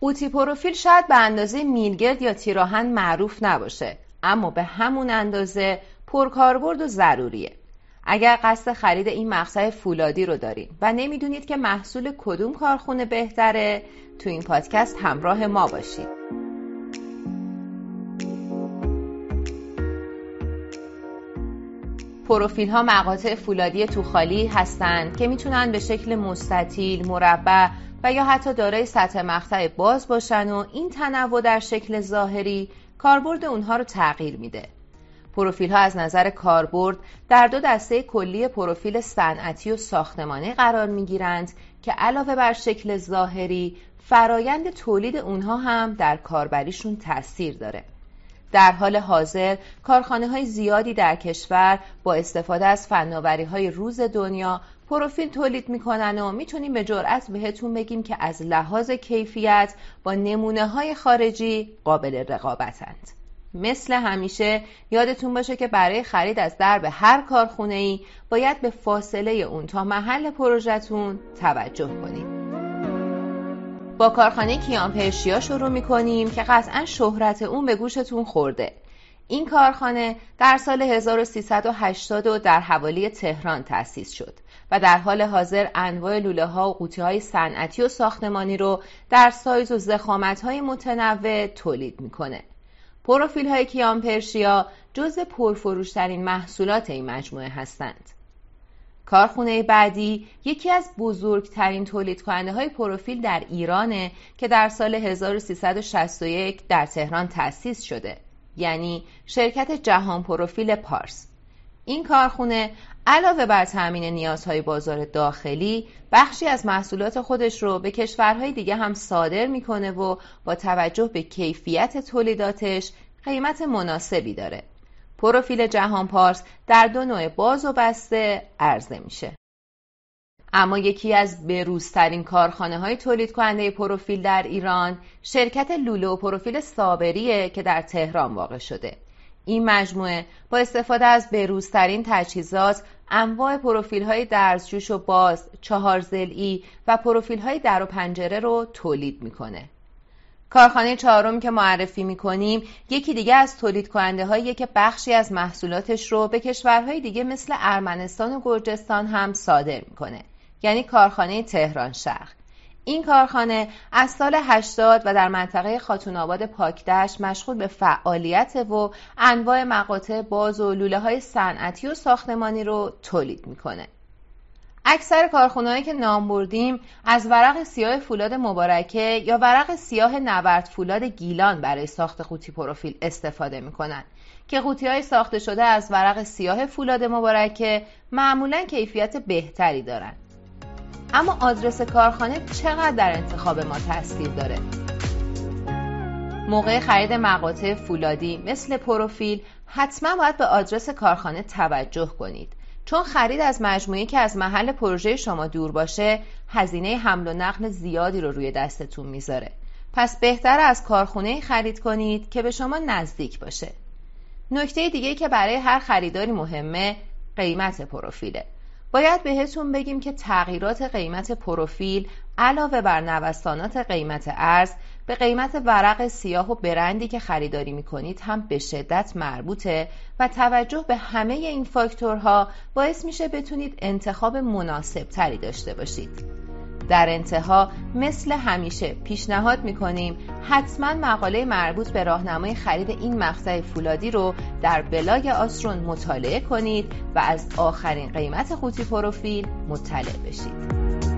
قوطی پروفیل شاید به اندازه میلگرد یا تیراهن معروف نباشه اما به همون اندازه پرکاربرد و ضروریه. اگر قصد خرید این مقصد فولادی رو دارین و نمی‌دونید که محصول کدوم کارخونه بهتره تو این پادکست همراه ما باشید پروفیل ها مقاطع فولادی توخالی هستند که می‌تونن به شکل مستطیل، مربع و یا حتی دارای سطح مقطع باز باشن و این تنوع در شکل ظاهری کاربرد اونها رو تغییر میده. پروفیل ها از نظر کاربرد در دو دسته کلی پروفیل صنعتی و ساختمانی قرار می گیرند که علاوه بر شکل ظاهری فرایند تولید اونها هم در کاربریشون تاثیر داره. در حال حاضر کارخانه های زیادی در کشور با استفاده از فناوری های روز دنیا پروفیل تولید می‌کنن و می‌تونیم به جرأت بهتون بگیم که از لحاظ کیفیت با نمونه های خارجی قابل رقابتند. مثل همیشه یادتون باشه که برای خرید از درب هر کارخونه ای باید به فاصله اون تا محل پروژتون توجه کنید. با کارخانه کیان پرشیا شروع می‌کنیم که قطعا شهرت اون به گوشتون خورده. این کارخانه در سال 1380 در حوالی تهران تأسیس شد و در حال حاضر انواع لوله ها و قوطی های صنعتی و ساختمانی رو در سایز و زخامت های متنوع تولید می‌کنه. پروفیل های کیان پرشیا جز پرفروشترین محصولات این مجموعه هستند. کارخونه بعدی یکی از بزرگترین تولید کننده های پروفیل در ایرانه که در سال 1361 در تهران تأسیس شده یعنی شرکت جهان پروفیل پارس. این کارخونه علاوه بر تأمین نیازهای بازار داخلی بخشی از محصولات خودش رو به کشورهای دیگه هم صادر می‌کنه و با توجه به کیفیت تولیداتش قیمت مناسبی داره. پروفیل جهان پارس در دو نوع باز و بسته عرضه میشه اما یکی از بروزترین کارخانه های تولید کننده پروفیل در ایران شرکت لوله و پروفیل صابریه که در تهران واقع شده این مجموعه با استفاده از بروزترین تجهیزات انواع پروفیل های درزجوش و باز، چهار زلی و پروفیل های در و پنجره رو تولید می‌کنه. کارخانه چهارم که معرفی می‌کنیم یکی دیگه از تولید کننده هایی که بخشی از محصولاتش رو به کشورهای دیگه مثل ارمنستان و گرجستان هم صادر می‌کنه یعنی کارخانه تهران شرق این کارخانه از سال 80 و در منطقه خاتون آباد پاکدشت مشغول به فعالیت و انواع مقاطع باز و لوله های صنعتی و ساختمانی رو تولید می‌کنه. اکثر کارخونه‌هایی که نام بردیم از ورق سیاه فولاد مبارکه یا ورق سیاه نورد فولاد گیلان برای ساخت قوطی پروفیل استفاده می‌کنن که قوطی های ساخته شده از ورق سیاه فولاد مبارکه معمولا کیفیت بهتری دارند. اما آدرس کارخانه چقدر در انتخاب ما تاثیر داره موقع خرید مقاطع فولادی مثل پروفیل حتما باید به آدرس کارخانه توجه کنید چون خرید از مجموعی که از محل پروژه شما دور باشه هزینه حمل و نقل زیادی رو روی دستتون می‌ذاره. پس بهتر از کارخونه خرید کنید که به شما نزدیک باشه. نکته دیگه که برای هر خریداری مهمه قیمت پروفیله باید بهتون بگیم که تغییرات قیمت پروفیل علاوه بر نوسانات قیمت ارز به قیمت ورق سیاه و برندی که خریداری می‌کنید هم به شدت مربوطه و توجه به همه این فاکتورها باعث میشه بتونید انتخاب مناسب تری داشته باشید. در انتها مثل همیشه پیشنهاد می‌کنیم حتما مقاله مربوط به راهنمای خرید این مقطع فولادی رو در بلاگ آسرون مطالعه کنید و از آخرین قیمت قوطی پروفیل مطلع بشید